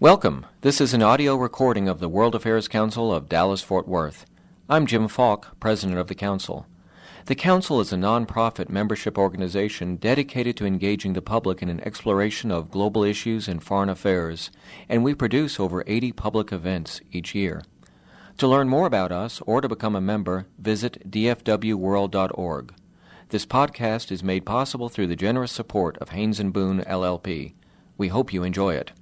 Welcome. This is an audio recording of the World Affairs Council of Dallas Fort Worth. I'm Jim Falk, President of the Council. The Council is a nonprofit membership organization dedicated to engaging the public in an exploration of global issues and foreign affairs, and we produce over 80 public events each year. To learn more about us or to become a member, visit dfwworld.org. This podcast is made possible through the generous support of Haynes and Boone LLP. We hope you enjoy it.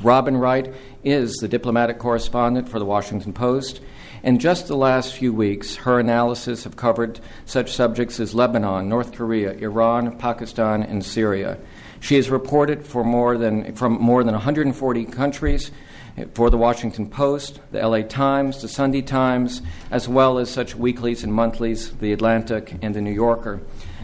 Robin Wright is the diplomatic correspondent for the Washington Post. In just the last few weeks, her analysis have covered such subjects as Lebanon, North Korea, Iran, Pakistan, and Syria. She has reported for more than, from more than 140 countries eh, for the Washington Post, the LA Times, the Sunday Times, as well as such weeklies and monthlies, the Atlantic and the New Yorker.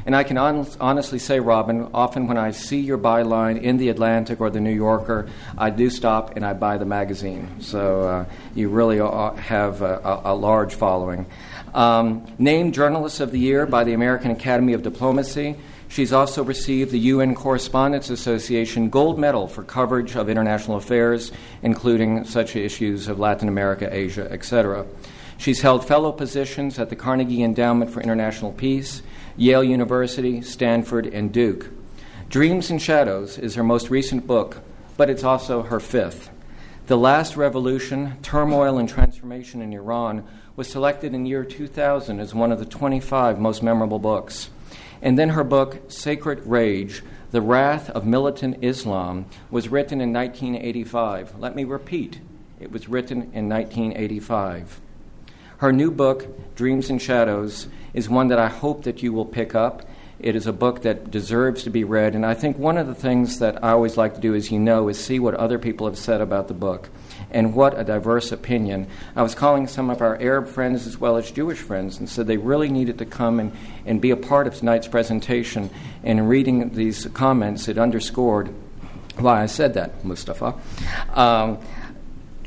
And I can on- honestly say, Robin, often when I see your byline in the Atlantic or the New Yorker, I do stop and I buy the magazine. So uh, you really have a, a, a large following. Um, named Journalist of the Year by the American Academy of Diplomacy. She's also received the UN Correspondents Association Gold Medal for coverage of international affairs, including such issues of Latin America, Asia, etc. She's held fellow positions at the Carnegie Endowment for International Peace, Yale University, Stanford, and Duke. Dreams and Shadows is her most recent book, but it's also her fifth. The Last Revolution Turmoil and Transformation in Iran was selected in year 2000 as one of the 25 most memorable books. And then her book, Sacred Rage The Wrath of Militant Islam, was written in 1985. Let me repeat, it was written in 1985. Her new book, Dreams and Shadows, is one that I hope that you will pick up. It is a book that deserves to be read, and I think one of the things that I always like to do, as you know, is see what other people have said about the book. And what a diverse opinion. I was calling some of our Arab friends as well as Jewish friends and said they really needed to come and, and be a part of tonight's presentation. And reading these comments, it underscored why I said that, Mustafa. Um,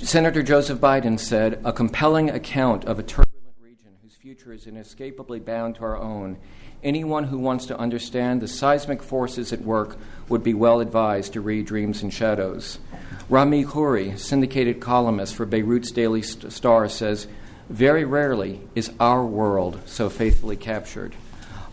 Senator Joseph Biden said, a compelling account of a turbulent region whose future is inescapably bound to our own. Anyone who wants to understand the seismic forces at work would be well advised to read Dreams and Shadows. Rami Khouri, syndicated columnist for Beirut's Daily Star, says, Very rarely is our world so faithfully captured.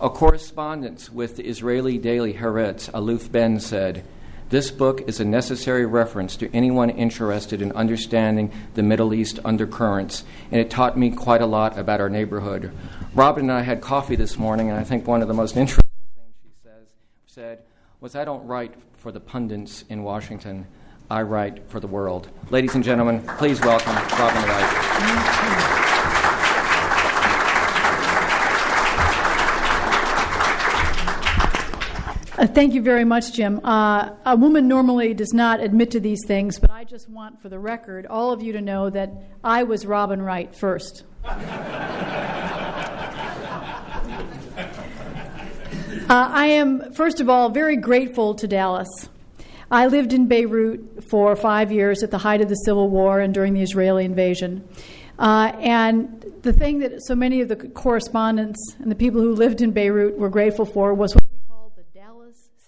A correspondence with the Israeli daily Haaretz, Aluf Ben, said, This book is a necessary reference to anyone interested in understanding the Middle East undercurrents, and it taught me quite a lot about our neighborhood. Robin and I had coffee this morning, and I think one of the most interesting things she says, said was, I don't write for the pundits in Washington. I write for the world. Ladies and gentlemen, please welcome Robin Wright. Uh, thank you very much, Jim. Uh, a woman normally does not admit to these things, but I just want, for the record, all of you to know that I was Robin Wright first. uh, I am, first of all, very grateful to Dallas. I lived in Beirut for five years at the height of the Civil War and during the Israeli invasion. Uh, and the thing that so many of the correspondents and the people who lived in Beirut were grateful for was what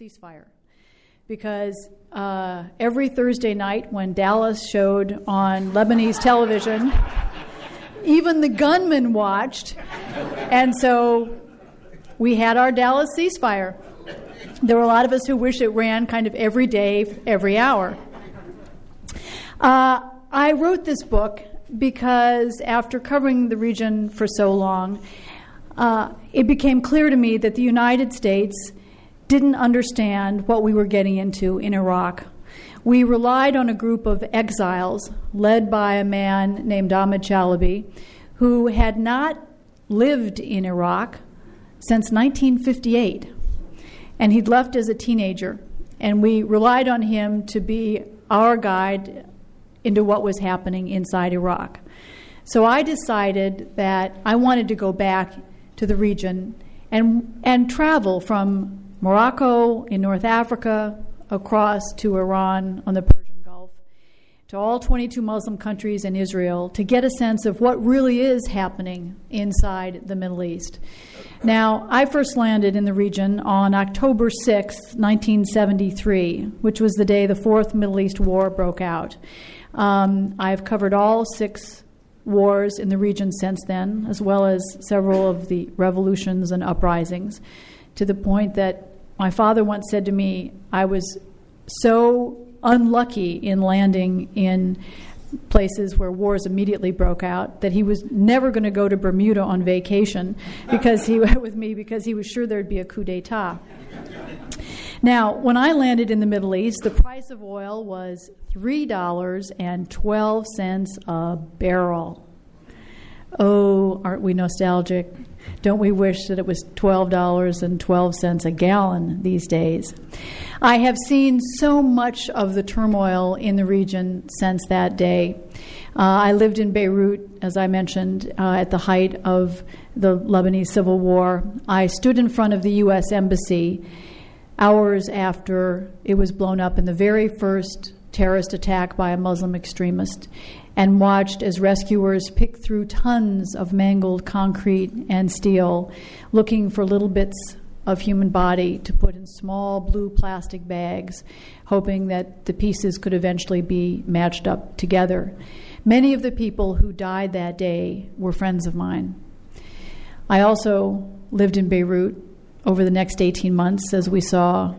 ceasefire. Because uh, every Thursday night when Dallas showed on Lebanese television, even the gunmen watched. And so we had our Dallas ceasefire. There were a lot of us who wish it ran kind of every day, every hour. Uh, I wrote this book because after covering the region for so long, uh, it became clear to me that the United States didn't understand what we were getting into in Iraq. We relied on a group of exiles led by a man named Ahmed Chalabi, who had not lived in Iraq since 1958 and he'd left as a teenager. And we relied on him to be our guide into what was happening inside Iraq. So I decided that I wanted to go back to the region and, and travel from Morocco in North Africa across to Iran on the Persian Gulf to all 22 Muslim countries and Israel to get a sense of what really is happening inside the Middle East. Now, I first landed in the region on October 6, 1973, which was the day the Fourth Middle East War broke out. Um, I've covered all six wars in the region since then, as well as several of the revolutions and uprisings, to the point that my father once said to me, I was so unlucky in landing in places where wars immediately broke out that he was never going to go to Bermuda on vacation because he went with me because he was sure there'd be a coup d'état. Now, when I landed in the Middle East, the price of oil was $3.12 a barrel. Oh, aren't we nostalgic? Don't we wish that it was $12.12 a gallon these days? I have seen so much of the turmoil in the region since that day. Uh, I lived in Beirut, as I mentioned, uh, at the height of the Lebanese civil war. I stood in front of the U.S. Embassy hours after it was blown up in the very first terrorist attack by a Muslim extremist and watched as rescuers picked through tons of mangled concrete and steel, looking for little bits of human body to put in small blue plastic bags, hoping that the pieces could eventually be matched up together. Many of the people who died that day were friends of mine. I also lived in Beirut over the next 18 months as we saw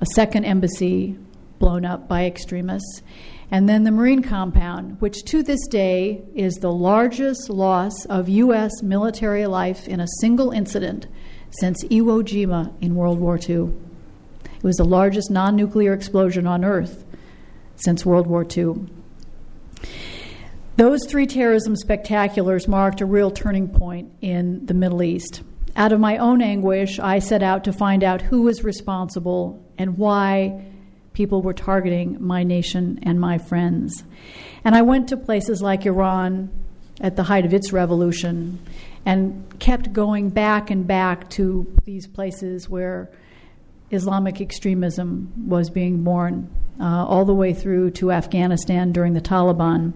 a second embassy blown up by extremists, and then the Marine Compound, which to this day is the largest loss of U.S. military life in a single incident since Iwo Jima in World War II. It was the largest non nuclear explosion on Earth since World War II. Those three terrorism spectaculars marked a real turning point in the Middle East. Out of my own anguish, I set out to find out who was responsible and why people were targeting my nation and my friends. And I went to places like Iran at the height of its revolution and kept going back and back to these places where Islamic extremism was being born, uh, all the way through to Afghanistan during the Taliban.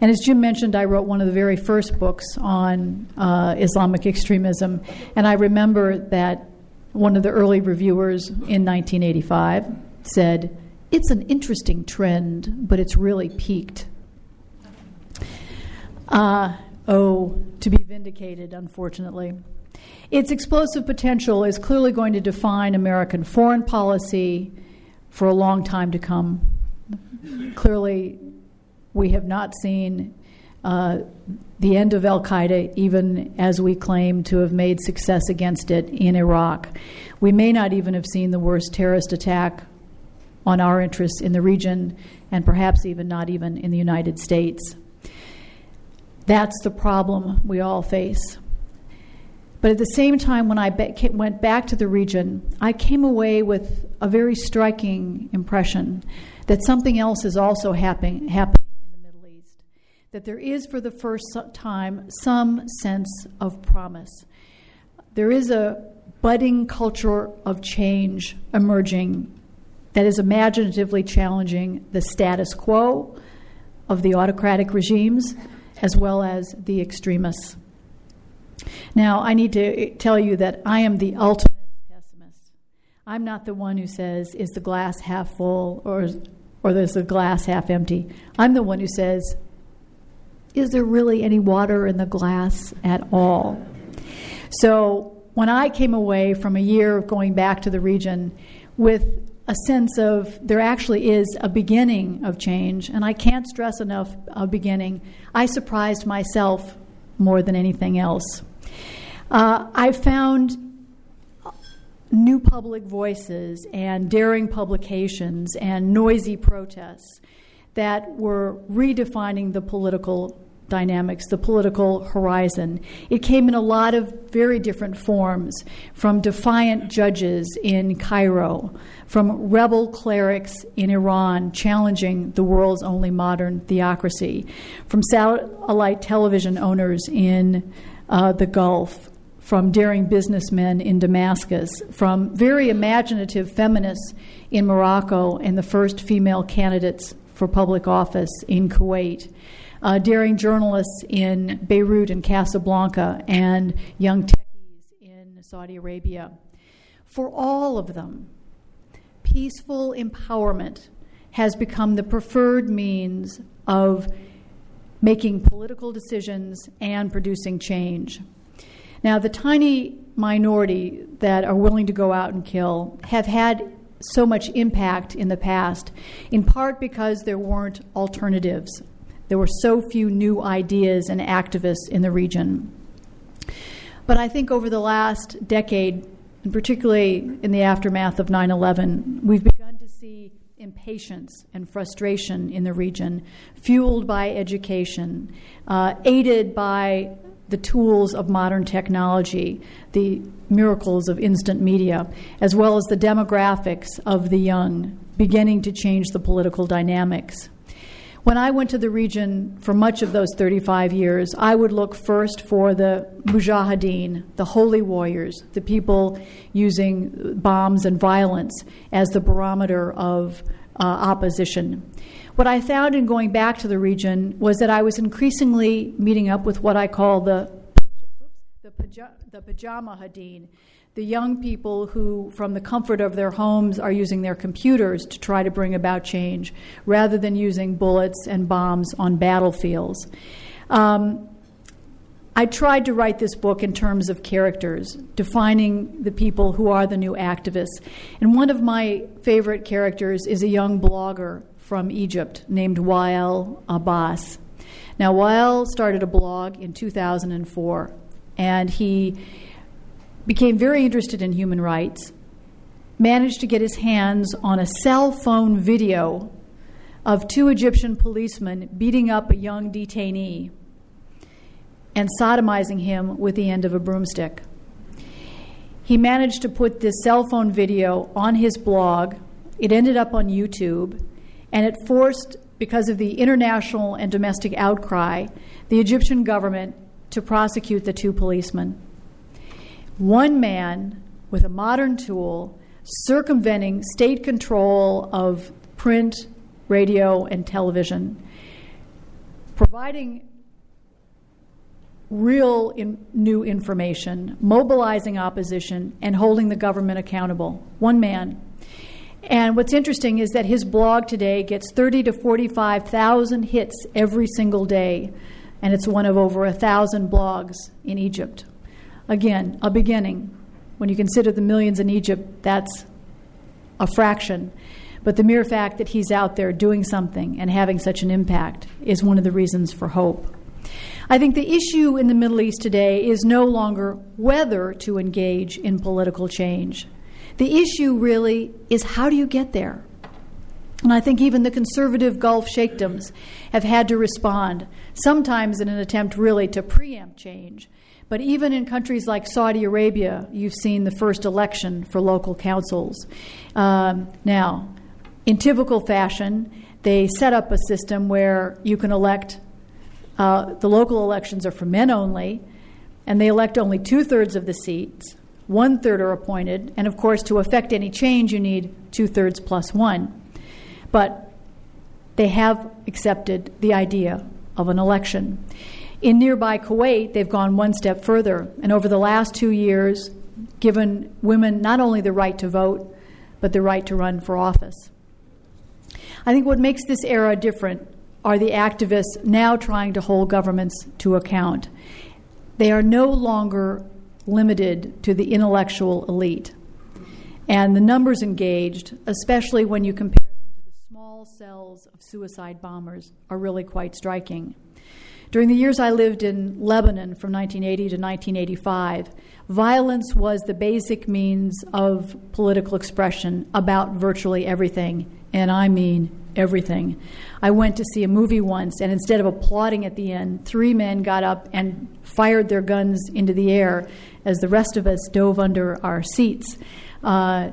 And as Jim mentioned, I wrote one of the very first books on uh, Islamic extremism, and I remember that one of the early reviewers in 1985 said, It's an interesting trend, but it's really peaked. Uh, oh, to be vindicated, unfortunately. Its explosive potential is clearly going to define American foreign policy for a long time to come. Clearly, we have not seen uh, the end of Al Qaeda, even as we claim to have made success against it in Iraq. We may not even have seen the worst terrorist attack on our interests in the region, and perhaps even not even in the United States. That's the problem we all face. But at the same time, when I be- went back to the region, I came away with a very striking impression that something else is also happen- happening in the Middle East. That there is, for the first time, some sense of promise. There is a budding culture of change emerging that is imaginatively challenging the status quo of the autocratic regimes as well as the extremists. Now, I need to tell you that I am the ultimate pessimist. I'm not the one who says, is the glass half full or, or is the glass half empty? I'm the one who says, is there really any water in the glass at all? So, when I came away from a year of going back to the region with a sense of there actually is a beginning of change, and I can't stress enough a beginning. I surprised myself more than anything else. Uh, I found new public voices and daring publications and noisy protests that were redefining the political dynamics, the political horizon. It came in a lot of very different forms from defiant judges in Cairo, from rebel clerics in Iran challenging the world's only modern theocracy, from satellite television owners in uh, the Gulf, from daring businessmen in Damascus, from very imaginative feminists in Morocco and the first female candidates for public office in Kuwait, uh, daring journalists in Beirut and Casablanca, and young techies in Saudi Arabia. For all of them, peaceful empowerment has become the preferred means of making political decisions and producing change. Now, the tiny minority that are willing to go out and kill have had so much impact in the past, in part because there weren't alternatives. There were so few new ideas and activists in the region. But I think over the last decade, and particularly in the aftermath of 9 11, we've begun to see impatience and frustration in the region, fueled by education, uh, aided by the tools of modern technology, the miracles of instant media, as well as the demographics of the young, beginning to change the political dynamics. When I went to the region for much of those 35 years, I would look first for the mujahideen, the holy warriors, the people using bombs and violence as the barometer of uh, opposition. What I found in going back to the region was that I was increasingly meeting up with what I call the, the, the pajama hadeen, the young people who, from the comfort of their homes, are using their computers to try to bring about change rather than using bullets and bombs on battlefields. Um, I tried to write this book in terms of characters, defining the people who are the new activists. And one of my favorite characters is a young blogger from Egypt named Wael Abbas. Now, Wael started a blog in 2004, and he became very interested in human rights, managed to get his hands on a cell phone video of two Egyptian policemen beating up a young detainee and sodomizing him with the end of a broomstick. He managed to put this cell phone video on his blog. It ended up on YouTube, and it forced, because of the international and domestic outcry, the Egyptian government to prosecute the two policemen one man with a modern tool circumventing state control of print, radio, and television, providing real in new information, mobilizing opposition, and holding the government accountable. One man. And what's interesting is that his blog today gets 30 to 45,000 hits every single day, and it's one of over a thousand blogs in Egypt. Again, a beginning. When you consider the millions in Egypt, that's a fraction. But the mere fact that he's out there doing something and having such an impact is one of the reasons for hope. I think the issue in the Middle East today is no longer whether to engage in political change. The issue really is how do you get there? And I think even the conservative Gulf sheikdoms have had to respond, sometimes in an attempt really to preempt change, but even in countries like Saudi Arabia, you've seen the first election for local councils. Um, now, in typical fashion, they set up a system where you can elect, uh, the local elections are for men only, and they elect only two thirds of the seats. One third are appointed, and of course, to effect any change, you need two thirds plus one. But they have accepted the idea of an election. In nearby Kuwait, they've gone one step further, and over the last two years, given women not only the right to vote, but the right to run for office. I think what makes this era different are the activists now trying to hold governments to account. They are no longer limited to the intellectual elite. And the numbers engaged, especially when you compare them to the small cells of suicide bombers, are really quite striking. During the years I lived in Lebanon from 1980 to 1985, violence was the basic means of political expression about virtually everything, and I mean everything. I went to see a movie once, and instead of applauding at the end, three men got up and fired their guns into the air as the rest of us dove under our seats. Uh,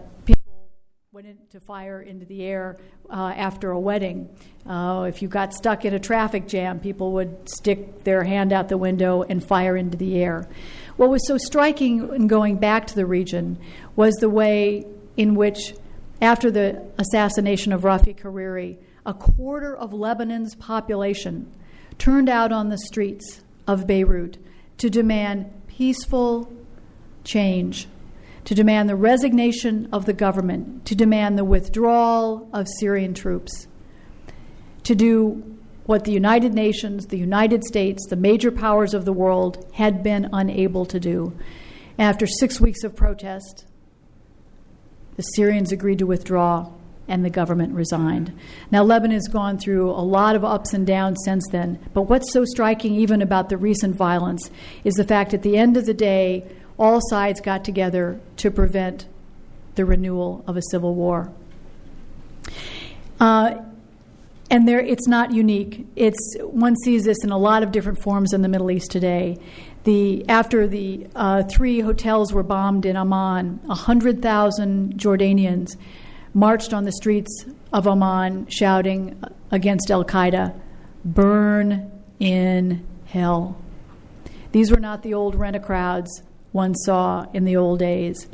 went in to fire into the air uh, after a wedding. Uh, if you got stuck in a traffic jam, people would stick their hand out the window and fire into the air. What was so striking in going back to the region was the way in which after the assassination of Rafiq Hariri, a quarter of Lebanon's population turned out on the streets of Beirut to demand peaceful change, to demand the resignation of the government, to demand the withdrawal of Syrian troops, to do what the United Nations, the United States, the major powers of the world had been unable to do. After six weeks of protest, the Syrians agreed to withdraw and the government resigned. Now, Lebanon has gone through a lot of ups and downs since then, but what's so striking, even about the recent violence, is the fact at the end of the day, all sides got together to prevent the renewal of a civil war. Uh, and there, it's not unique. It's one sees this in a lot of different forms in the Middle East today. The after the uh, three hotels were bombed in Amman, hundred thousand Jordanians marched on the streets of Amman shouting against Al Qaeda, "Burn in hell." These were not the old rent a crowds one saw in the old days.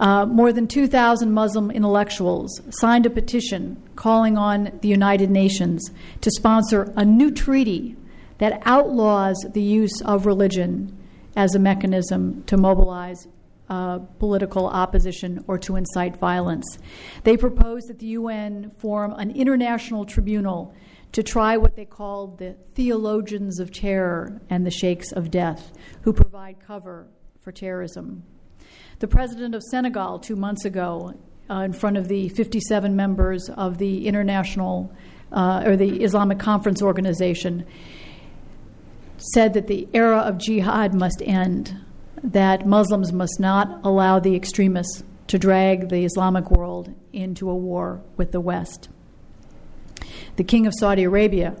Uh, more than 2,000 Muslim intellectuals signed a petition calling on the United Nations to sponsor a new treaty that outlaws the use of religion as a mechanism to mobilize uh, political opposition or to incite violence. They proposed that the UN form an international tribunal to try what they called the theologians of terror and the sheikhs of death, who provide cover for terrorism. The president of Senegal, two months ago, uh, in front of the 57 members of the International uh, or the Islamic Conference Organization, said that the era of jihad must end, that Muslims must not allow the extremists to drag the Islamic world into a war with the West. The King of Saudi Arabia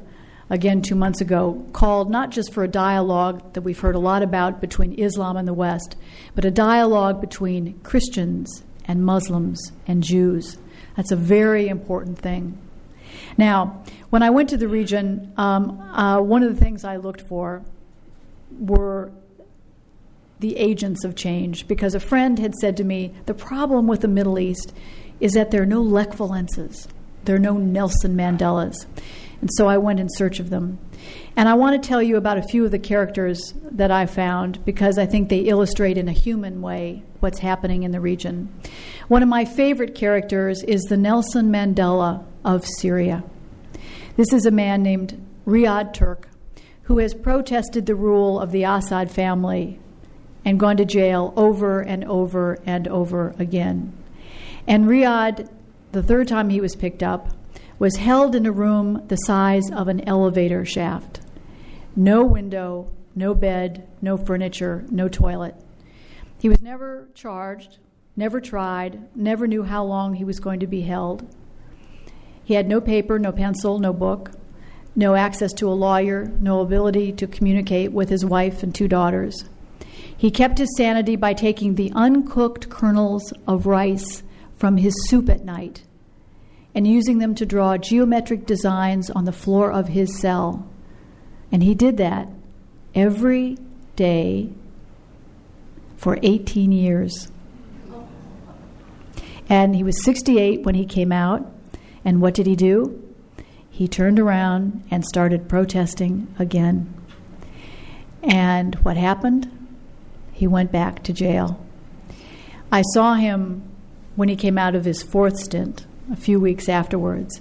again two months ago, called not just for a dialogue that we've heard a lot about between Islam and the West, but a dialogue between Christians and Muslims and Jews. That's a very important thing. Now, when I went to the region, um, uh, one of the things I looked for were the agents of change because a friend had said to me the problem with the Middle East is that there are no Lech Walesas, there are no Nelson Mandelas. And so I went in search of them. And I want to tell you about a few of the characters that I found because I think they illustrate in a human way what's happening in the region. One of my favorite characters is the Nelson Mandela of Syria. This is a man named Riyad Turk who has protested the rule of the Assad family and gone to jail over and over and over again. And Riyad, the third time he was picked up, was held in a room the size of an elevator shaft. No window, no bed, no furniture, no toilet. He was never charged, never tried, never knew how long he was going to be held. He had no paper, no pencil, no book, no access to a lawyer, no ability to communicate with his wife and two daughters. He kept his sanity by taking the uncooked kernels of rice from his soup at night and using them to draw geometric designs on the floor of his cell. And he did that every day for 18 years. And he was 68 when he came out. And what did he do? He turned around and started protesting again. And what happened? He went back to jail. I saw him when he came out of his fourth stint a few weeks afterwards.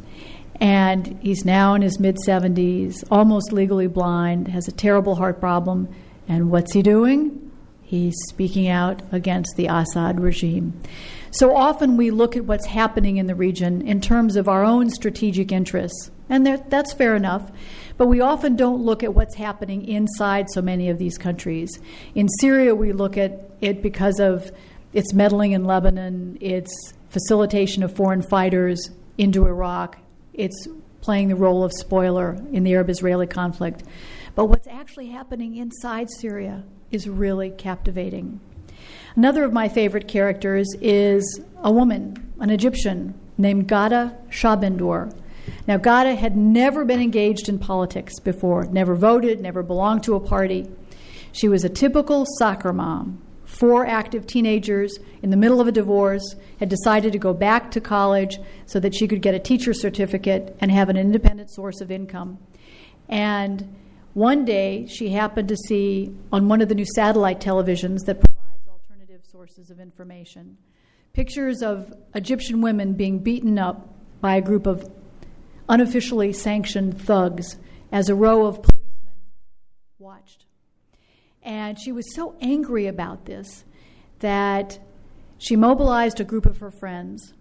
And he's now in his mid 70s, almost legally blind, has a terrible heart problem. And what's he doing? He's speaking out against the Assad regime. So often we look at what's happening in the region in terms of our own strategic interests, and that's fair enough. But we often don't look at what's happening inside so many of these countries. In Syria, we look at it because of its meddling in Lebanon, its facilitation of foreign fighters into Iraq. It's playing the role of spoiler in the Arab Israeli conflict. But what's actually happening inside Syria is really captivating. Another of my favorite characters is a woman, an Egyptian, named Ghada Shahbender. Now, Ghada had never been engaged in politics before, never voted, never belonged to a party. She was a typical soccer mom, four active teenagers in the middle of a divorce, had decided to go back to college so that she could get a teacher certificate and have an independent source of income. And one day she happened to see on one of the new satellite televisions that provides alternative sources of information pictures of Egyptian women being beaten up by a group of unofficially sanctioned thugs as a row of watched. And she was so angry about this that she mobilized a group of her friends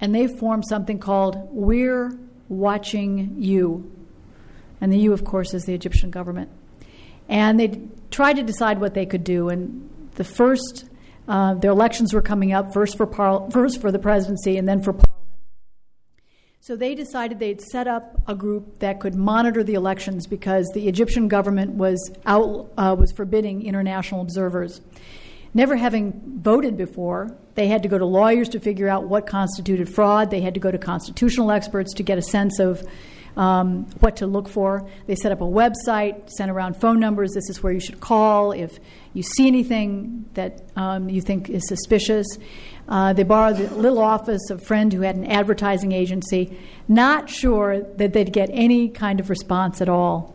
and they formed something called We're Watching You. And the you, of course, is the Egyptian government. And they tried to decide what they could do. And the first, uh, their elections were coming up, first for, par- first for the presidency and then for parliament. So they decided they'd set up a group that could monitor the elections because the Egyptian government was out, uh, was forbidding international observers. Never having voted before, they had to go to lawyers to figure out what constituted fraud. They had to go to constitutional experts to get a sense of um, what to look for. They set up a website, sent around phone numbers. This is where you should call if you see anything that um, you think is suspicious. Uh, they borrowed the little office of a friend who had an advertising agency, not sure that they'd get any kind of response at all.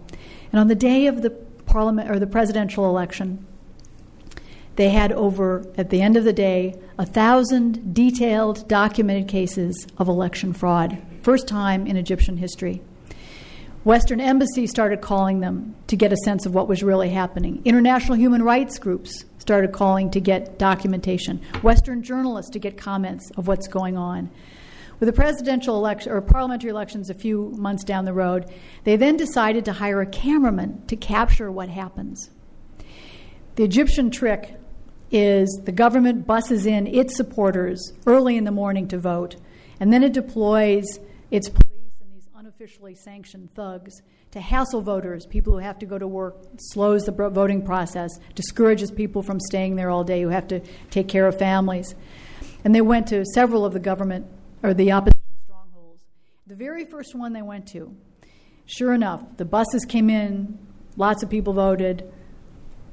And on the day of the parliament or the presidential election, they had over, at the end of the day, a thousand detailed, documented cases of election fraud. First time in Egyptian history. Western embassies started calling them to get a sense of what was really happening. International human rights groups started calling to get documentation. Western journalists to get comments of what's going on. With the presidential election or parliamentary elections a few months down the road, they then decided to hire a cameraman to capture what happens. The Egyptian trick is the government buses in its supporters early in the morning to vote, and then it deploys its police and these unofficially sanctioned thugs to hassle voters, people who have to go to work, slows the voting process, discourages people from staying there all day who have to take care of families. And they went to several of the government or the opposition strongholds. The very first one they went to, sure enough, the buses came in, lots of people voted,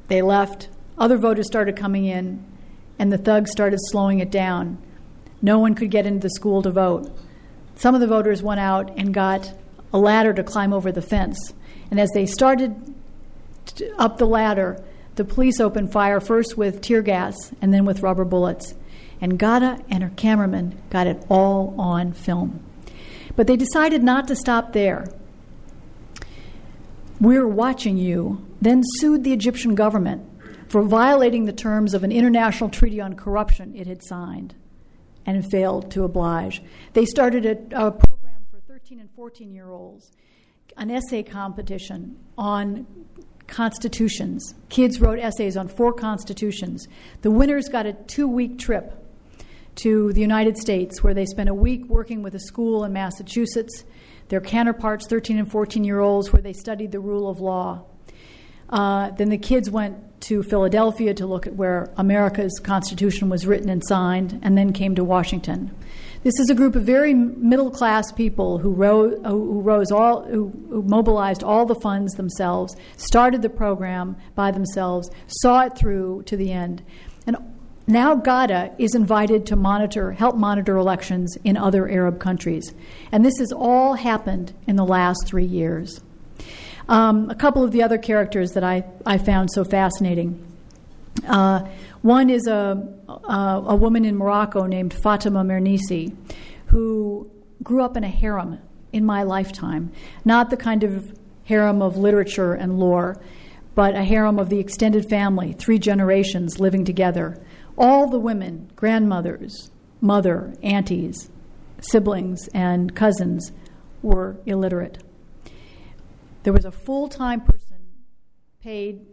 they left, other voters started coming in, and the thugs started slowing it down. No one could get into the school to vote. Some of the voters went out and got a ladder to climb over the fence. And as they started up the ladder, the police opened fire first with tear gas and then with rubber bullets. And Ghada and her cameraman got it all on film. But they decided not to stop there. We're watching you, then sued the Egyptian government for violating the terms of an international treaty on corruption it had signed and failed to oblige. They started a, a 13 and 14 year olds an essay competition on constitutions. Kids wrote essays on four constitutions. The winners got a two week trip to the United States where they spent a week working with a school in Massachusetts. Their counterparts, 13 and 14 year olds, where they studied the rule of law. Uh, then the kids went to Philadelphia to look at where America's Constitution was written and signed, and then came to Washington. This is a group of very middle class people who rose, who rose all, who, who mobilized all the funds themselves, started the program by themselves, saw it through to the end. And now Ghada is invited to monitor, help monitor elections in other Arab countries. And this has all happened in the last three years. Um, a couple of the other characters that I, I found so fascinating. Uh, one is a, a, a, woman in Morocco named Fatima Mernissi, who grew up in a harem in my lifetime. Not the kind of harem of literature and lore, but a harem of the extended family, three generations living together. All the women, grandmothers, mother, aunties, siblings, and cousins were illiterate. There was a full time person paid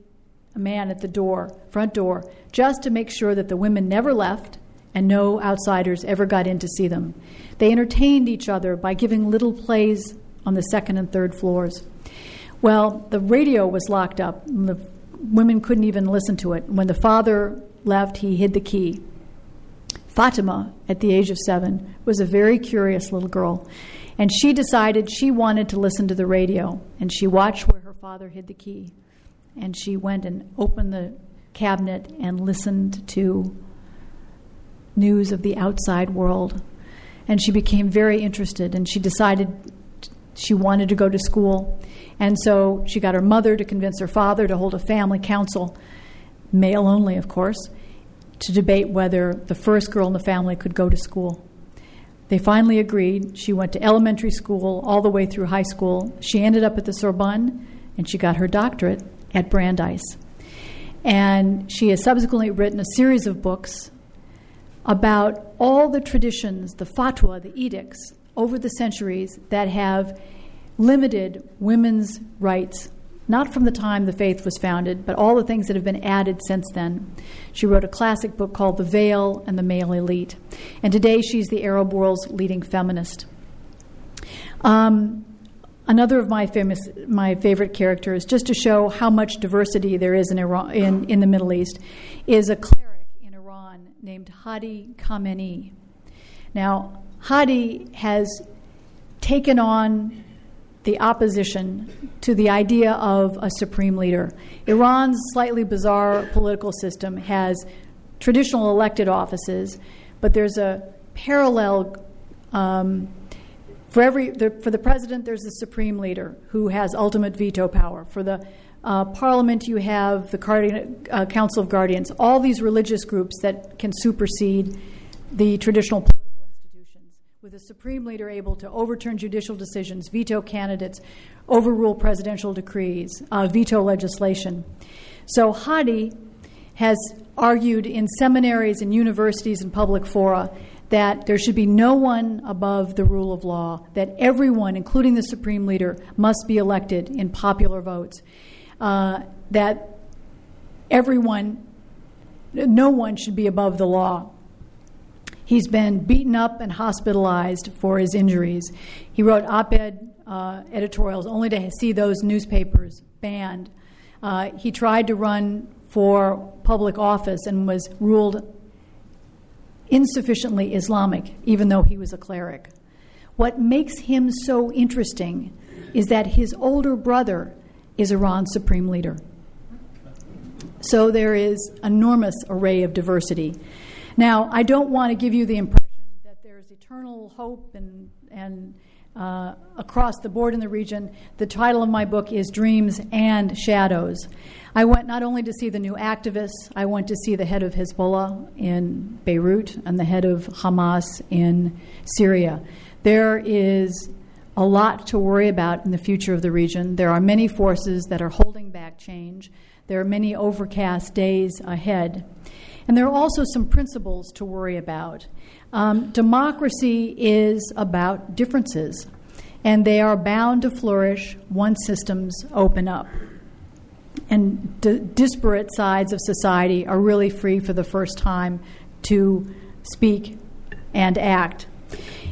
a man at the door, front door, just to make sure that the women never left and no outsiders ever got in to see them. They entertained each other by giving little plays on the second and third floors. Well, the radio was locked up. The women couldn't even listen to it. When the father left, he hid the key. Fatima, at the age of seven, was a very curious little girl. And she decided she wanted to listen to the radio. And she watched where her father hid the key and she went and opened the cabinet and listened to news of the outside world. And she became very interested, and she decided she wanted to go to school. And so she got her mother to convince her father to hold a family council, male only, of course, to debate whether the first girl in the family could go to school. They finally agreed. She went to elementary school all the way through high school. She ended up at the Sorbonne and she got her doctorate at Brandeis. And she has subsequently written a series of books about all the traditions, the fatwa, the edicts over the centuries that have limited women's rights, not from the time the faith was founded, but all the things that have been added since then. She wrote a classic book called The Veil and the Male Elite. And today she's the Arab world's leading feminist. Um, another of my famous, my favorite characters, just to show how much diversity there is in Iran, in, in the Middle East, is a cleric in Iran named Hadi Khamenei. Now, Hadi has taken on the opposition to the idea of a supreme leader. Iran's slightly bizarre political system has traditional elected offices, but there's a parallel. Um, for every the, for the president, there's the supreme leader who has ultimate veto power. For the uh, parliament, you have the Guardian, uh, Council of Guardians. All these religious groups that can supersede the traditional with a supreme leader able to overturn judicial decisions, veto candidates, overrule presidential decrees, uh, veto legislation. So Hadi has argued in seminaries and universities and public fora that there should be no one above the rule of law, that everyone, including the supreme leader, must be elected in popular votes, uh, that everyone, no one should be above the law. He's been beaten up and hospitalized for his injuries. He wrote op ed uh, editorials only to see those newspapers banned. Uh, he tried to run for public office and was ruled insufficiently Islamic, even though he was a cleric. What makes him so interesting is that his older brother is Iran's supreme leader. So there is enormous array of diversity. Now, I don't want to give you the impression that there's eternal hope and, and uh, across the board in the region. The title of my book is Dreams and Shadows. I went not only to see the new activists, I went to see the head of Hezbollah in Beirut and the head of Hamas in Syria. There is a lot to worry about in the future of the region. There are many forces that are holding back change. There are many overcast days ahead. And there are also some principles to worry about. Um, democracy is about differences, and they are bound to flourish once systems open up. And d- disparate sides of society are really free for the first time to speak and act.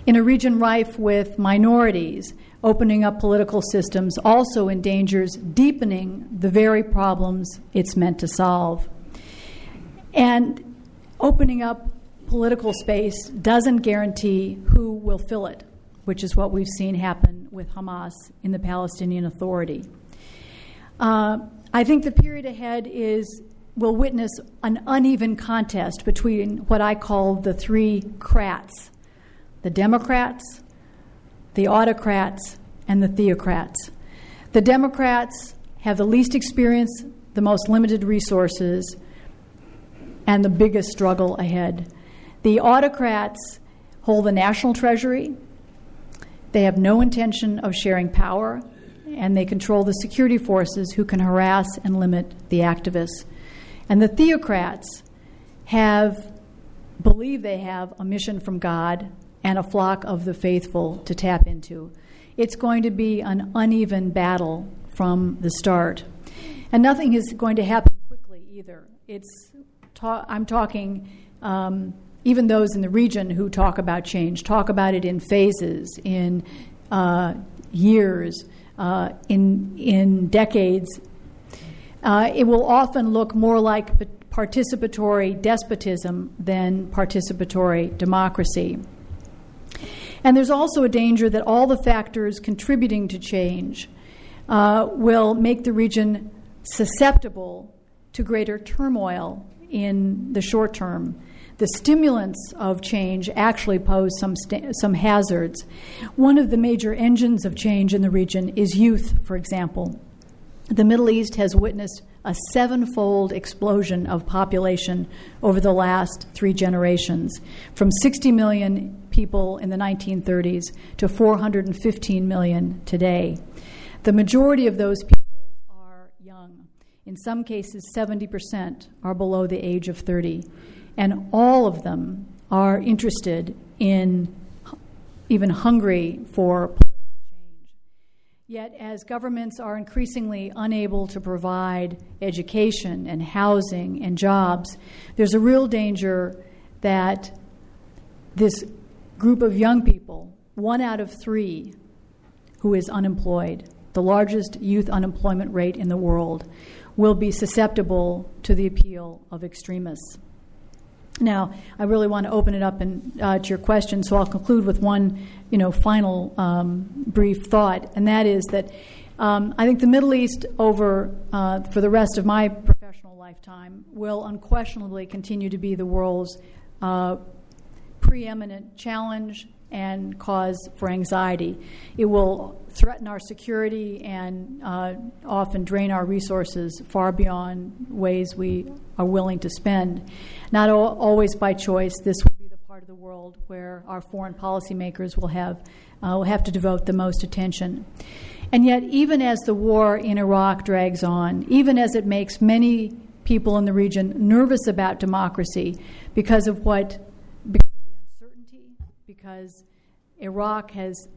In a region rife with minorities, opening up political systems also endangers deepening the very problems it's meant to solve. And opening up political space doesn't guarantee who will fill it, which is what we've seen happen with Hamas in the Palestinian Authority. Uh, I think the period ahead is will witness an uneven contest between what I call the three crats the Democrats, the autocrats, and the theocrats. The Democrats have the least experience, the most limited resources, and the biggest struggle ahead. The autocrats hold the national treasury, they have no intention of sharing power, and they control the security forces who can harass and limit the activists. And the theocrats have believe they have a mission from God and a flock of the faithful to tap into. It's going to be an uneven battle from the start. And nothing is going to happen quickly either. It's ta- I'm talking, um, even those in the region who talk about change, talk about it in phases, in uh, years, uh, in, in decades. Uh, it will often look more like participatory despotism than participatory democracy. And there's also a danger that all the factors contributing to change uh, will make the region susceptible to greater turmoil in the short term. The stimulants of change actually pose some, sta- some hazards. One of the major engines of change in the region is youth, for example. The Middle East has witnessed a sevenfold explosion of population over the last three generations, from 60 million people in the 1930s to 415 million today. The majority of those people. In some cases, 70% are below the age of 30. And all of them are interested in, even hungry for political change. Yet, as governments are increasingly unable to provide education and housing and jobs, there's a real danger that this group of young people, one out of three who is unemployed, the largest youth unemployment rate in the world, will be susceptible to the appeal of extremists. Now, I really want to open it up uh, to your question, so I'll conclude with one, you know, final um, brief thought, and that is that um, I think the Middle East, over uh, for the rest of my professional lifetime, will unquestionably continue to be the world's uh, preeminent challenge and cause for anxiety. It will threaten our security and uh, often drain our resources far beyond ways we are willing to spend. Not al- always by choice. This will be the part of the world where our foreign policymakers will have uh, will have to devote the most attention. And yet, even as the war in Iraq drags on, even as it makes many people in the region nervous about democracy because of what because Iraq has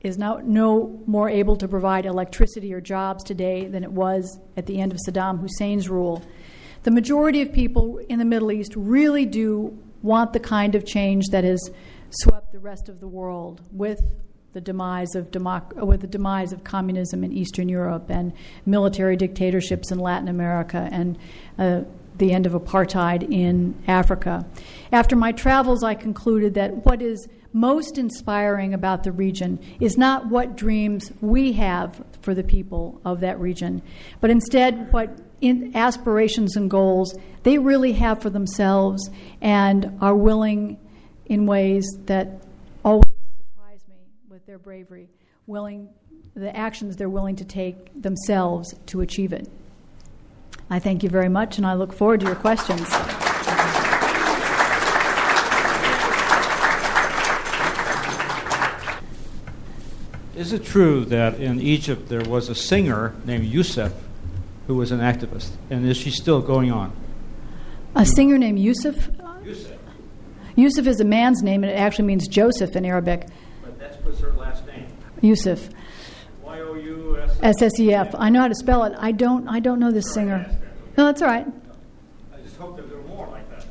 is now no more able to provide electricity or jobs today than it was at the end of Saddam Hussein's rule. The majority of people in the Middle East really do want the kind of change that has swept the rest of the world with the demise of democ- with the demise of communism in Eastern Europe and military dictatorships in Latin America and uh, the end of apartheid in Africa. After my travels, I concluded that what is most inspiring about the region is not what dreams we have for the people of that region, but instead what aspirations and goals they really have for themselves and are willing in ways that always surprise me with their bravery, willing the actions they're willing to take themselves to achieve it. I thank you very much, and I look forward to your questions. Is it true that in Egypt there was a singer named Youssef who was an activist? And is she still going on? A singer named Youssef? Youssef. Yusuf is a man's name, and it actually means Joseph in Arabic. But that's her last name. Youssef. Y O U S S E F. I know how to spell it. I don't. I don't know this singer. No, that's all right. I just hope that there are more like that.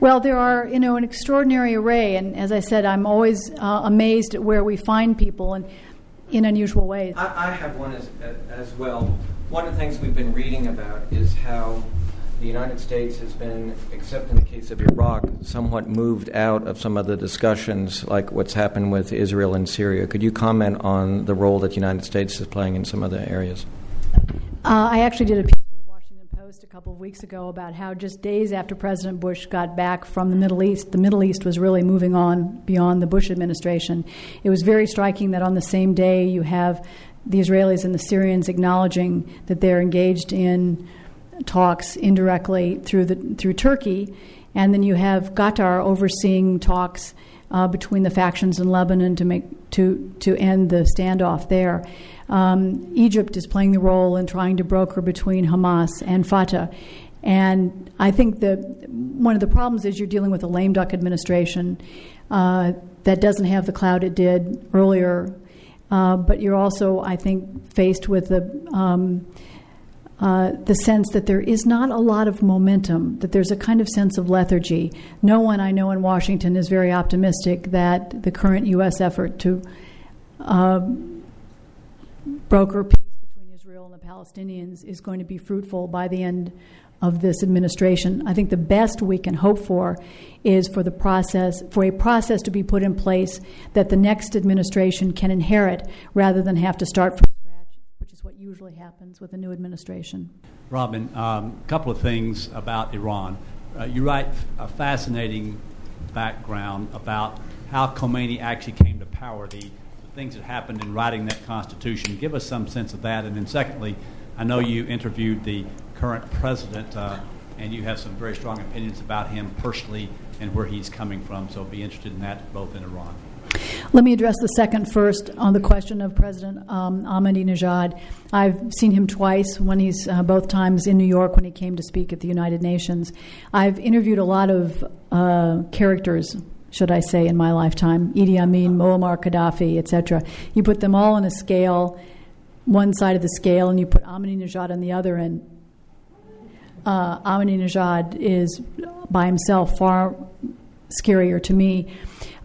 Well, there are, you know, an extraordinary array, and as I said, I'm always uh, amazed at where we find people and in unusual ways. I, I have one as, as well. One of the things we've been reading about is how the United States has been, except in the case of Iraq, somewhat moved out of some of the discussions, like what's happened with Israel and Syria. Could you comment on the role that the United States is playing in some other areas? Uh, I actually did a piece for the Washington Post a couple of weeks ago about how just days after President Bush got back from the Middle East, the Middle East was really moving on beyond the Bush administration. It was very striking that on the same day you have the Israelis and the Syrians acknowledging that they're engaged in talks indirectly through the through Turkey, and then you have Qatar overseeing talks uh, between the factions in Lebanon to make to to end the standoff there. Um, Egypt is playing the role in trying to broker between Hamas and Fatah. And I think that one of the problems is you're dealing with a lame duck administration uh, that doesn't have the clout it did earlier. Uh, but you're also, I think, faced with the um, uh, the sense that there is not a lot of momentum, that there's a kind of sense of lethargy. No one I know in Washington is very optimistic that the current U.S. effort to uh, broker peace between Israel and the Palestinians is going to be fruitful by the end of this administration. I think the best we can hope for is for the process for a process to be put in place that the next administration can inherit rather than have to start from what usually happens with a new administration. Robin, a um, couple of things about Iran. Uh, you write a fascinating background about how Khomeini actually came to power, the, the things that happened in writing that constitution. Give us some sense of that. And then, secondly, I know you interviewed the current president, uh, and you have some very strong opinions about him personally and where he's coming from. So, be interested in that both in Iran. Let me address the second first on the question of President um, Ahmadinejad. I've seen him twice, when he's uh, both times in New York when he came to speak at the United Nations. I've interviewed a lot of uh, characters, should I say, in my lifetime Idi Amin, Muammar Gaddafi, etc. You put them all on a scale, one side of the scale, and you put Ahmadinejad on the other, and uh, Ahmadinejad is by himself far scarier to me.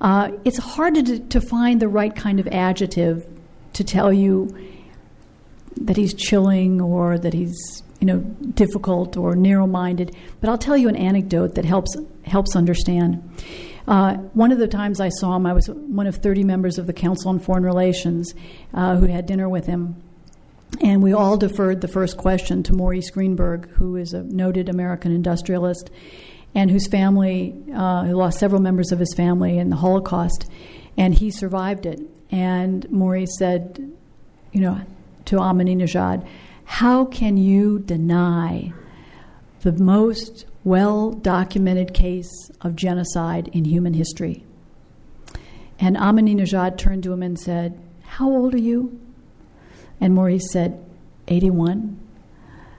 Uh, it's hard to, to find the right kind of adjective to tell you that he's chilling or that he's you know difficult or narrow-minded. But I'll tell you an anecdote that helps helps understand. Uh, one of the times I saw him, I was one of 30 members of the Council on Foreign Relations uh, who had dinner with him. And we all deferred the first question to Maurice Greenberg, who is a noted American industrialist and whose family uh, who lost several members of his family in the Holocaust, and he survived it. And Maurice said, you know, to Ahmadinejad, how can you deny the most well documented case of genocide in human history? And Ahmadinejad turned to him and said, How old are you? And Maurice said, 81.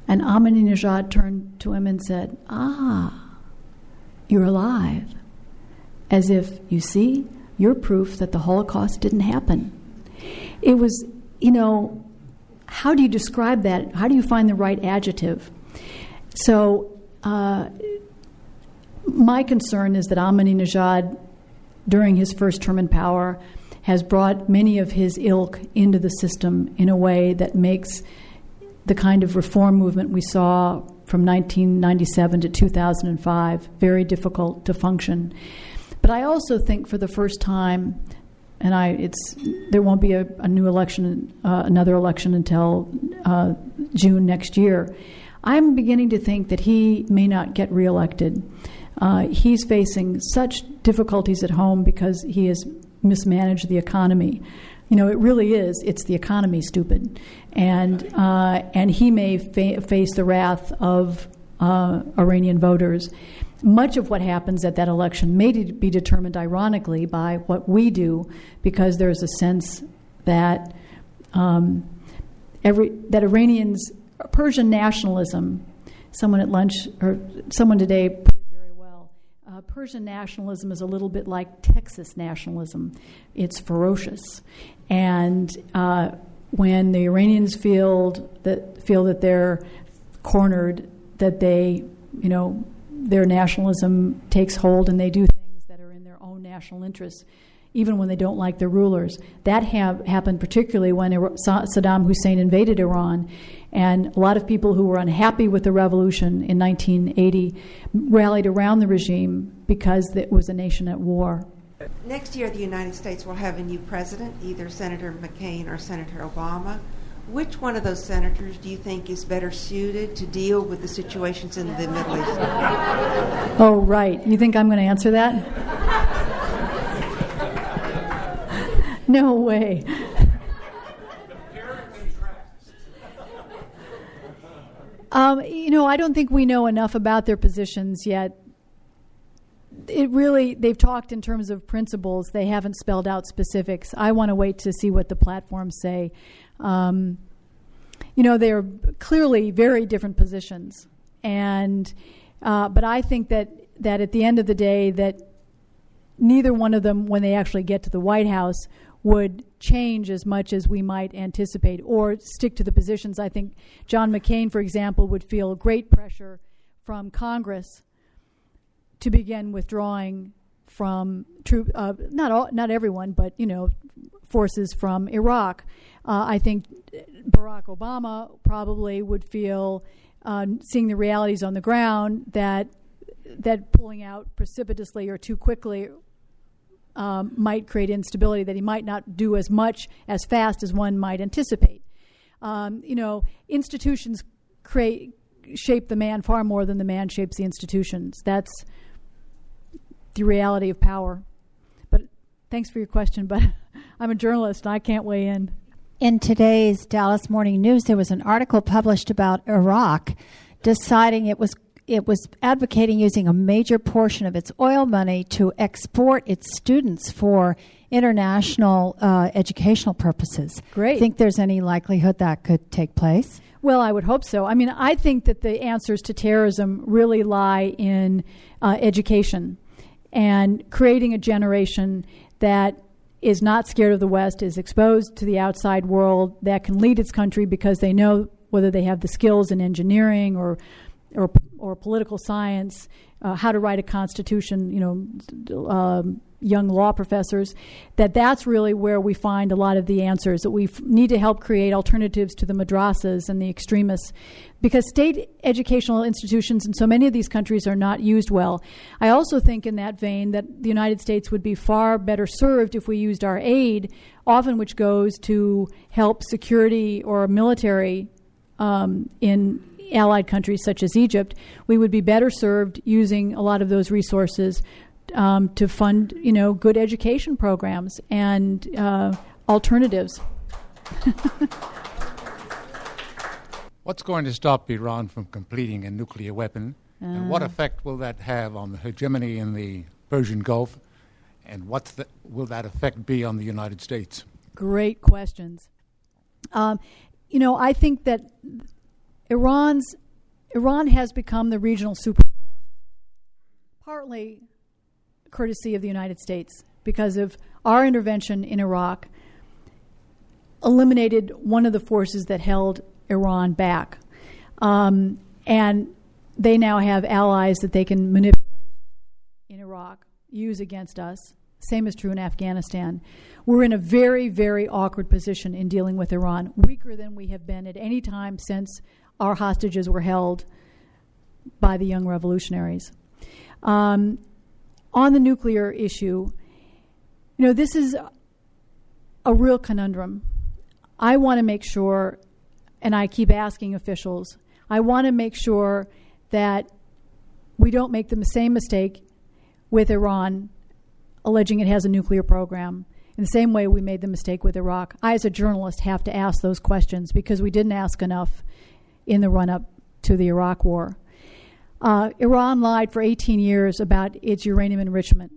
And Ahmadinejad turned to him and said, Ah, you're alive. As if, you see, you're proof that the Holocaust didn't happen. It was, you know, how do you describe that? How do you find the right adjective? So, uh, my concern is that Ahmadinejad, during his first term in power, has brought many of his ilk into the system in a way that makes the kind of reform movement we saw from 1997 to 2005, very difficult to function. But I also think for the first time, and I, it's there won't be a, a new election, uh, another election until uh, June next year. I'm beginning to think that he may not get reelected. Uh, he's facing such difficulties at home because he has mismanaged the economy. You know, it really is. It's the economy, stupid and uh, and he may fa- face the wrath of uh, Iranian voters. Much of what happens at that election may be determined, ironically, by what we do, because there's a sense that um, every that Iranians Persian nationalism. Someone at lunch or someone today. Uh, Persian nationalism is a little bit like Texas nationalism. It's ferocious, and uh, when the Iranians feel that feel that they're cornered, that they, you know, their nationalism takes hold and they do things that are in their own national interests, even when they don't like their rulers. That have, happened particularly when Saddam Hussein invaded Iran, and a lot of people who were unhappy with the revolution in 1980 rallied around the regime because it was a nation at war. Next year, the United States will have a new president, either Senator McCain or Senator Obama. Which one of those senators do you think is better suited to deal with the situations in the Middle East? Oh, right. You think I'm going to answer that? no way. Um, you know, I don't think we know enough about their positions yet it really they've talked in terms of principles. They haven't spelled out specifics. I want to wait to see what the platforms say. Um, you know they're clearly very different positions. And uh, but i think that that at the end of the day that neither one of them when they actually get to the white house would change as much as we might anticipate or stick to the positions. I think john mccain for example would feel great pressure from congress to begin withdrawing from troop, uh, not all, not everyone, but you know, forces from Iraq. Uh, I think Barack Obama probably would feel, uh, seeing the realities on the ground, that that pulling out precipitously or too quickly um, might create instability. That he might not do as much as fast as one might anticipate. Um, you know, institutions create shape the man far more than the man shapes the institutions. That's the reality of power. But thanks for your question. But I'm a journalist and I can't weigh in. In today's Dallas Morning News, there was an article published about Iraq deciding it was it was advocating using a major portion of its oil money to export its students for international uh, educational purposes. Great. Think there's any likelihood that could take place? Well, I would hope so. I mean, I think that the answers to terrorism really lie in uh, education and creating a generation that is not scared of the West, is exposed to the outside world, that can lead its country because they know whether they have the skills in engineering or or, or political science, uh, how to write a constitution, you know, um, young law professors, that that's really where we find a lot of the answers, that we need to help create alternatives to the madrasas and the extremists. Because state educational institutions in so many of these countries are not used well. I also think, in that vein, that the United States would be far better served if we used our aid, often which goes to help security or military um, in allied countries such as Egypt, we would be better served using a lot of those resources um, to fund, you know, good education programs and uh, alternatives. What's going to stop Iran from completing a nuclear weapon? Uh. And what Uh. effect will that have on the hegemony in the Persian Gulf? And what will that effect be on the United States? Great questions. Um, you know, I think that Iran's Iran has become the regional superpower, partly courtesy of the United States, because of our intervention in Iraq eliminated one of the forces that held Iran back. Um, and they now have allies that they can manipulate in Iraq, use against us. Same is true in Afghanistan. We're in a very, very awkward position in dealing with Iran, weaker than we have been at any time since our hostages were held by the young revolutionaries. Um, on the nuclear issue, you know, this is a real conundrum. I want to make sure, and I keep asking officials, I want to make sure that we don't make the same mistake with Iran, alleging it has a nuclear program. In the same way we made the mistake with Iraq. I, as a journalist, have to ask those questions because we didn't ask enough in the run up to the Iraq War. Uh, Iran lied for 18 years about its uranium enrichment,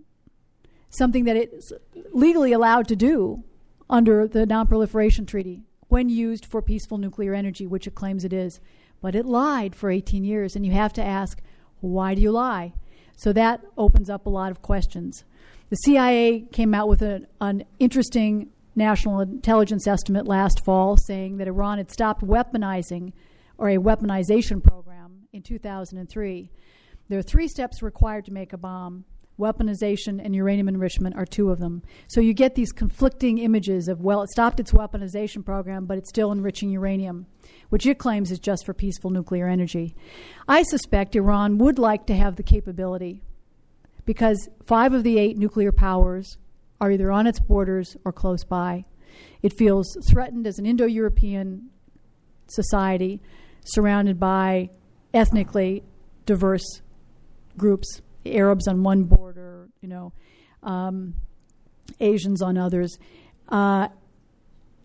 something that it's legally allowed to do under the Non-Proliferation Treaty when used for peaceful nuclear energy, which it claims it is. But it lied for 18 years, and you have to ask, why do you lie? So that opens up a lot of questions. The CIA came out with an interesting national intelligence estimate last fall saying that Iran had stopped weaponizing or a weaponization program in 2003. There are three steps required to make a bomb. Weaponization and uranium enrichment are two of them. So you get these conflicting images of, well, it stopped its weaponization program, but it's still enriching uranium, which it claims is just for peaceful nuclear energy. I suspect Iran would like to have the capability because five of the eight nuclear powers are either on its borders or close by. It feels threatened as an Indo European society surrounded by ethnically diverse groups, Arabs on one border, you know, um, Asians on others. Uh,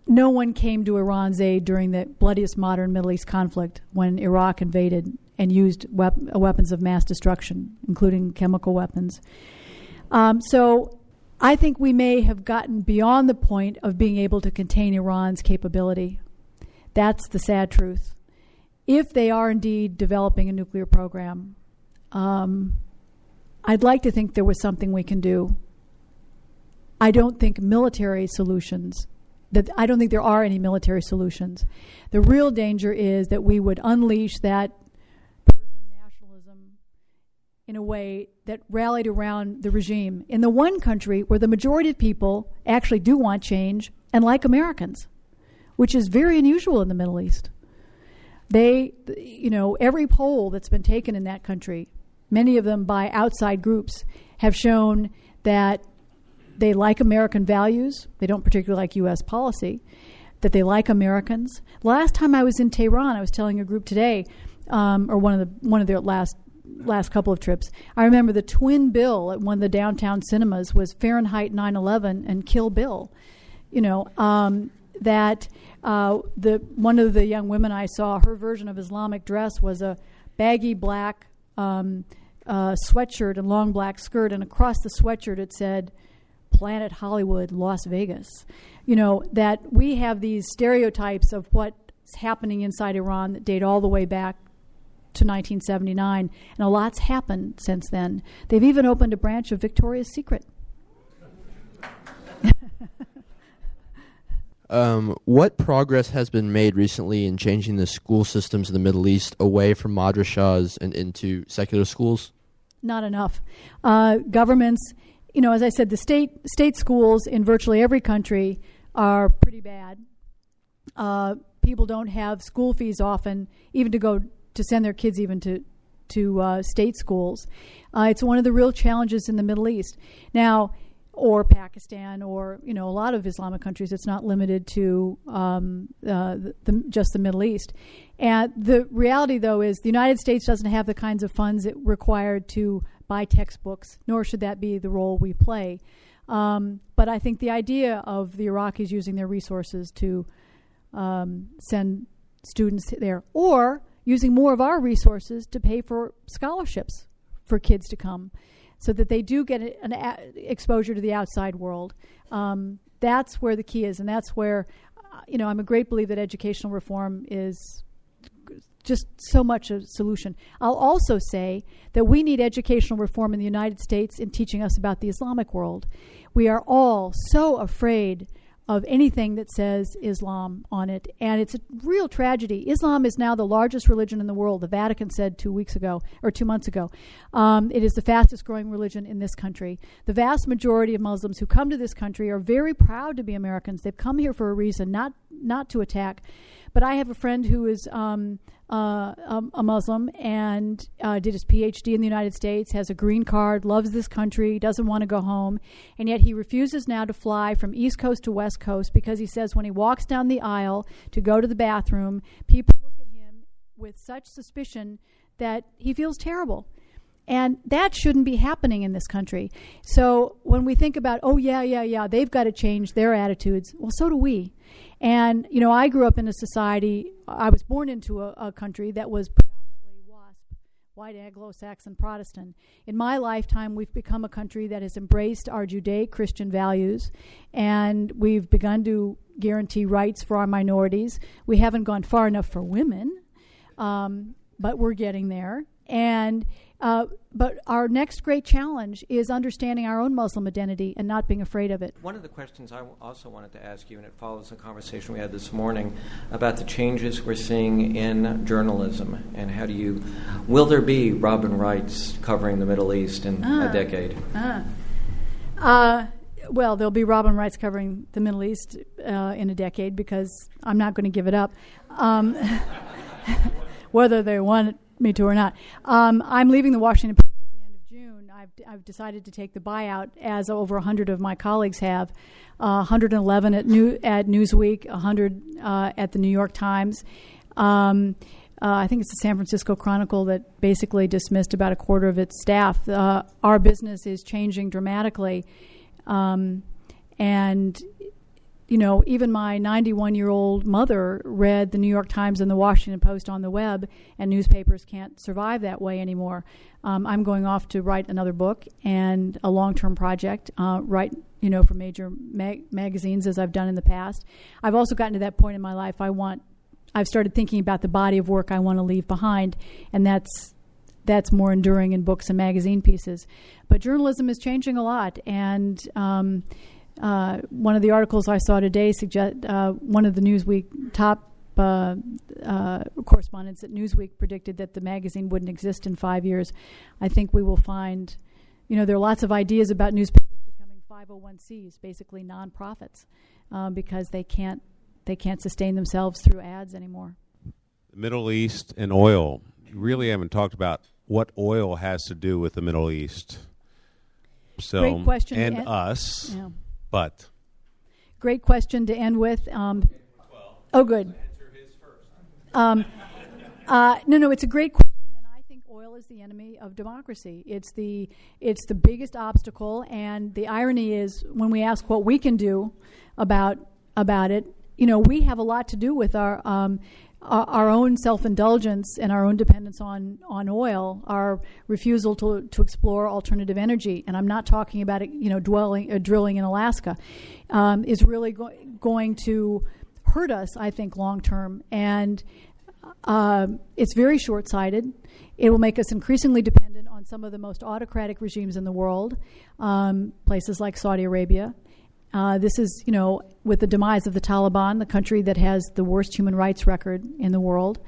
no one came to Iran's aid during the bloodiest modern Middle East conflict when Iraq invaded and used wep- weapons of mass destruction, including chemical weapons. Um, so I think we may have gotten beyond the point of being able to contain Iran's capability. That's the sad truth. If they are indeed developing a nuclear program, um, I'd like to think there was something we can do. I don't think military solutions that I don't think there are any military solutions. The real danger is that we would unleash that Persian nationalism in a way that rallied around the regime in the one country where the majority of people actually do want change and like Americans, which is very unusual in the Middle East. They, you know, every poll that's been taken in that country, many of them by outside groups, have shown that they like American values. They don't particularly like U.S. policy. that they like Americans. Last time I was in Tehran, I was telling a group today, um, or one of the one of their last last couple of trips. I remember the twin bill at one of the downtown cinemas was Fahrenheit 9/11 and Kill Bill. You know um, that uh, the one of the young women I saw, her version of Islamic dress was a baggy black um, uh, sweatshirt and long black skirt, and across the sweatshirt it said Planet Hollywood, Las Vegas. You know, that we have these stereotypes of what's happening inside Iran that date all the way back to 1979, and a lot's happened since then. They've even opened a branch of Victoria's Secret. Um, what progress has been made recently in changing the school systems in the Middle East away from madrasas and into secular schools? Not enough. Uh, governments, you know, as I said, the state state schools in virtually every country are pretty bad. Uh, people don't have school fees often, even to go to send their kids even to to uh, state schools. Uh, it's one of the real challenges in the Middle East now, or Pakistan, or you know a lot of Islamic countries. It's not limited to um, uh, the, the, just the Middle East. And the reality, though, is the United States doesn't have the kinds of funds it required to buy textbooks, nor should that be the role we play. Um, but I think the idea of the Iraqis using their resources to um, send students there, or using more of our resources to pay for scholarships for kids to come so that they do get an a- exposure to the outside world. Um, that's where the key is, and that's where, uh, you know, I'm a great believer that educational reform is just so much a solution. I'll also say that we need educational reform in the United States in teaching us about the Islamic world. We are all so afraid of anything that says Islam on it. And it's a real tragedy. Islam is now the largest religion in the world, the Vatican said two weeks ago, or two months ago. Um, it is the fastest growing religion in this country. The vast majority of Muslims who come to this country are very proud to be Americans. They've come here for a reason, not, not to attack. But I have a friend who is um, uh, a Muslim and uh, did his PhD in the United States, has a green card, loves this country, doesn't want to go home, and yet he refuses now to fly from East Coast to West Coast because he says when he walks down the aisle to go to the bathroom, people look at him with such suspicion that he feels terrible. And that shouldn't be happening in this country. So when we think about, oh, yeah, yeah, yeah, they've got to change their attitudes, well, so do we. And, you know, I grew up in a society, I was born into a, a country that was predominantly WASP, white Anglo Saxon Protestant. In my lifetime, we've become a country that has embraced our Judaic Christian values, and we've begun to guarantee rights for our minorities. We haven't gone far enough for women, um, but we're getting there. And uh, but our next great challenge is understanding our own Muslim identity and not being afraid of it. One of the questions I also wanted to ask you, and it follows the conversation we had this morning about the changes we're seeing in journalism, and how do you will there be Robin Wrights covering the Middle East in ah, a decade? Ah. Uh, well, there'll be Robin Wrights covering the Middle East uh, in a decade because I'm not going to give it up. Um, whether they want me to or not. Um, I'm leaving the Washington Post at the end of June. I've, I've decided to take the buyout, as over 100 of my colleagues have. Uh, 111 at, New, at Newsweek, 100 uh, at the New York Times. Um, uh, I think it's the San Francisco Chronicle that basically dismissed about a quarter of its staff. Uh, our business is changing dramatically. Um, and you know, even my 91 year old mother read the New York Times and the Washington Post on the web, and newspapers can't survive that way anymore. Um, I'm going off to write another book and a long term project, uh, write, you know, for major mag- magazines as I've done in the past. I've also gotten to that point in my life. I want, I've started thinking about the body of work I want to leave behind, and that's that's more enduring in books and magazine pieces. But journalism is changing a lot, and um, uh, one of the articles I saw today suggest uh, one of the Newsweek top uh, uh, correspondents at Newsweek predicted that the magazine wouldn't exist in five years. I think we will find, you know, there are lots of ideas about newspapers becoming 501cs, basically nonprofits, uh, because they can't they can't sustain themselves through ads anymore. The Middle East and oil. You really haven't talked about what oil has to do with the Middle East. So, Great question. And us. Yeah. But great question to end with. Um, Oh, good. Um, uh, no, no, it's a great question, and I think oil is the enemy of democracy. It's the it's the biggest obstacle, and the irony is when we ask what we can do about about it, you know, we have a lot to do with our um, our, our own self indulgence and our own dependence on on oil, our refusal to to explore alternative energy, and I'm not talking about it, you know, dwelling uh, drilling in Alaska, um, is really go- going to hurt us, I think, long term. And uh, it's very short sighted. It will make us increasingly dependent on some of the most autocratic regimes in the world, um, places like Saudi Arabia. Uh, this is, you know, with the demise of the Taliban, the country that has the worst human rights record in the world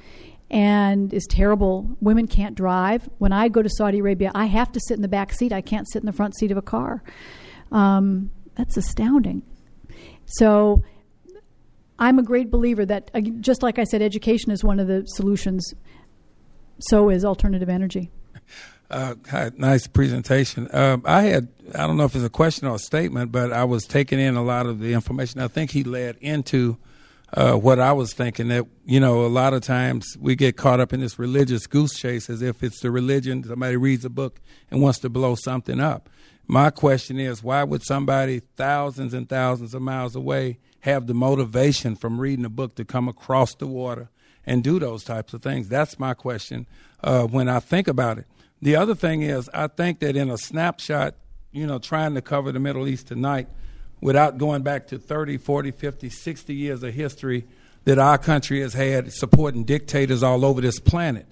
and is terrible. Women can't drive. When I go to Saudi Arabia, I have to sit in the back seat. I can't sit in the front seat of a car. Um, that's astounding. So I'm a great believer that, uh, just like I said, education is one of the solutions. So is alternative energy. Uh, nice presentation. Um, I had, I don't know if it's a question or a statement, but I was taking in a lot of the information. I think he led into uh, what I was thinking that, you know, a lot of times we get caught up in this religious goose chase as if it's the religion. Somebody reads a book and wants to blow something up. My question is, why would somebody thousands and thousands of miles away have the motivation from reading a book to come across the water and do those types of things? That's my question uh, when I think about it. The other thing is, I think that in a snapshot, you know, trying to cover the Middle East tonight without going back to 30, 40, 50, 60 years of history that our country has had supporting dictators all over this planet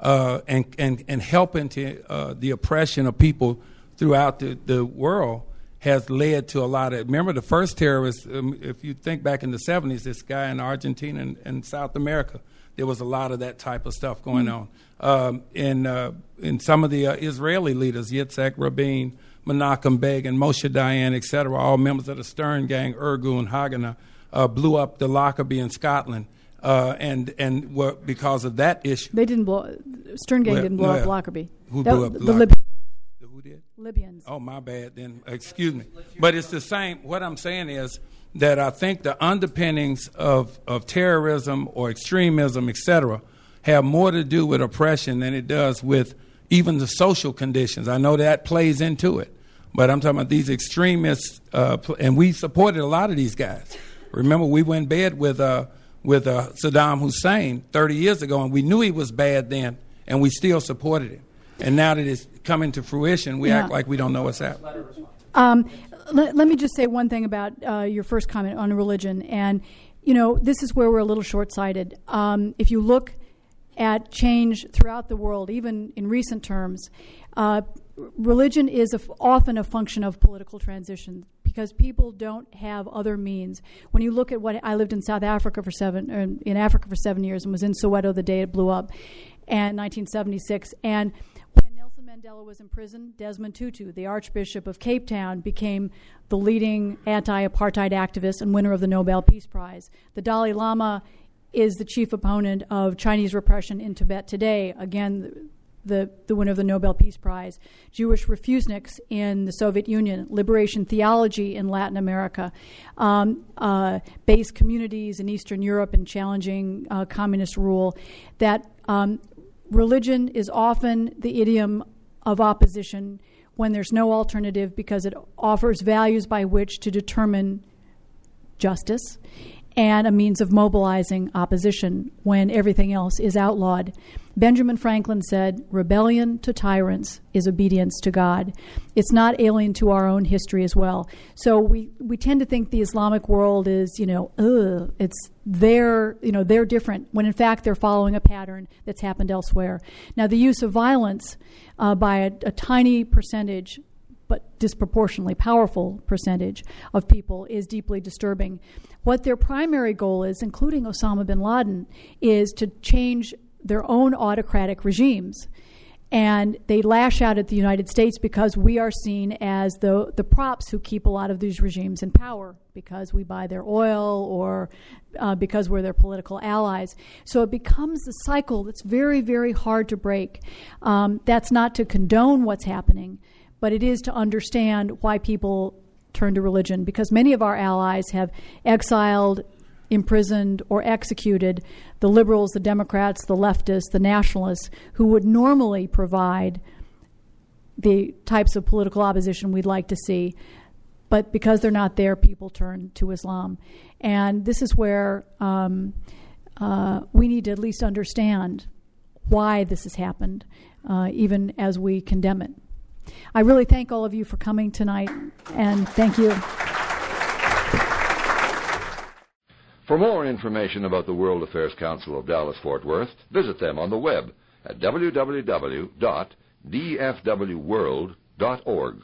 uh, and, and, and helping to uh, the oppression of people throughout the, the world has led to a lot of. Remember, the first terrorists, um, if you think back in the 70s, this guy in Argentina and, and South America, there was a lot of that type of stuff going mm-hmm. on. Um, in, uh, in some of the uh, Israeli leaders, Yitzhak Rabin, Menachem Begin, Moshe Dayan, etc., all members of the Stern Gang, Irgun, Haganah, uh, blew up the Lockerbie in Scotland. Uh, and and were, because of that issue, they didn't blow. Stern Gang well, didn't blow no, up Lockerbie. Who blew up the, the Lib- Who did? Libyans. Oh, my bad. Then excuse me. But it's the same. What I'm saying is that I think the underpinnings of of terrorism or extremism, etc., have more to do with oppression than it does with even the social conditions. I know that plays into it, but I'm talking about these extremists, uh, and we supported a lot of these guys. Remember, we went bed with uh, with uh, Saddam Hussein 30 years ago, and we knew he was bad then, and we still supported him. And now that it's coming to fruition, we yeah. act like we don't know what's happening. Um, let, let, me just say one thing about uh, your first comment on religion, and you know this is where we're a little short-sighted. Um, if you look at change throughout the world, even in recent terms. Uh, religion is often a function of political transition because people don't have other means. When you look at what I lived in South Africa for seven, er, in Africa for seven years, and was in Soweto the day it blew up, and 1976, and Mandela was in prison, Desmond Tutu, the Archbishop of Cape Town, became the leading anti-apartheid activist and winner of the Nobel Peace Prize. The Dalai Lama is the chief opponent of Chinese repression in Tibet today. Again, the, the winner of the Nobel Peace Prize, Jewish refuseniks in the Soviet Union, liberation theology in Latin America, um, uh, base communities in Eastern Europe and challenging uh, communist rule, that um, religion is often the idiom of opposition when there's no alternative because it offers values by which to determine justice and a means of mobilizing opposition when everything else is outlawed. Benjamin Franklin said, Rebellion to tyrants is obedience to God. It's not alien to our own history as well. So we, we tend to think the Islamic world is, you know, ugh, it's they're, you know, they're different, when in fact they're following a pattern that's happened elsewhere. Now, the use of violence uh, by a, a tiny percentage but disproportionately powerful percentage of people is deeply disturbing. What their primary goal is, including Osama bin Laden, is to change their own autocratic regimes. And they lash out at the United States because we are seen as the, the props who keep a lot of these regimes in power because we buy their oil or uh, because we're their political allies. So it becomes a cycle that's very, very hard to break. Um, that's not to condone what's happening, but it is to understand why people turn to religion because many of our allies have exiled imprisoned or executed the liberals, the Democrats, the leftists, the nationalists who would normally provide the types of political opposition we'd like to see. But because they're not there, people turn to Islam. And this is where um, uh, we need to at least understand why this has happened, uh, even as we condemn it. I really thank all of you for coming tonight, and thank you. For more information about the World Affairs Council of Dallas Fort Worth, visit them on the web at www.dfwworld.org.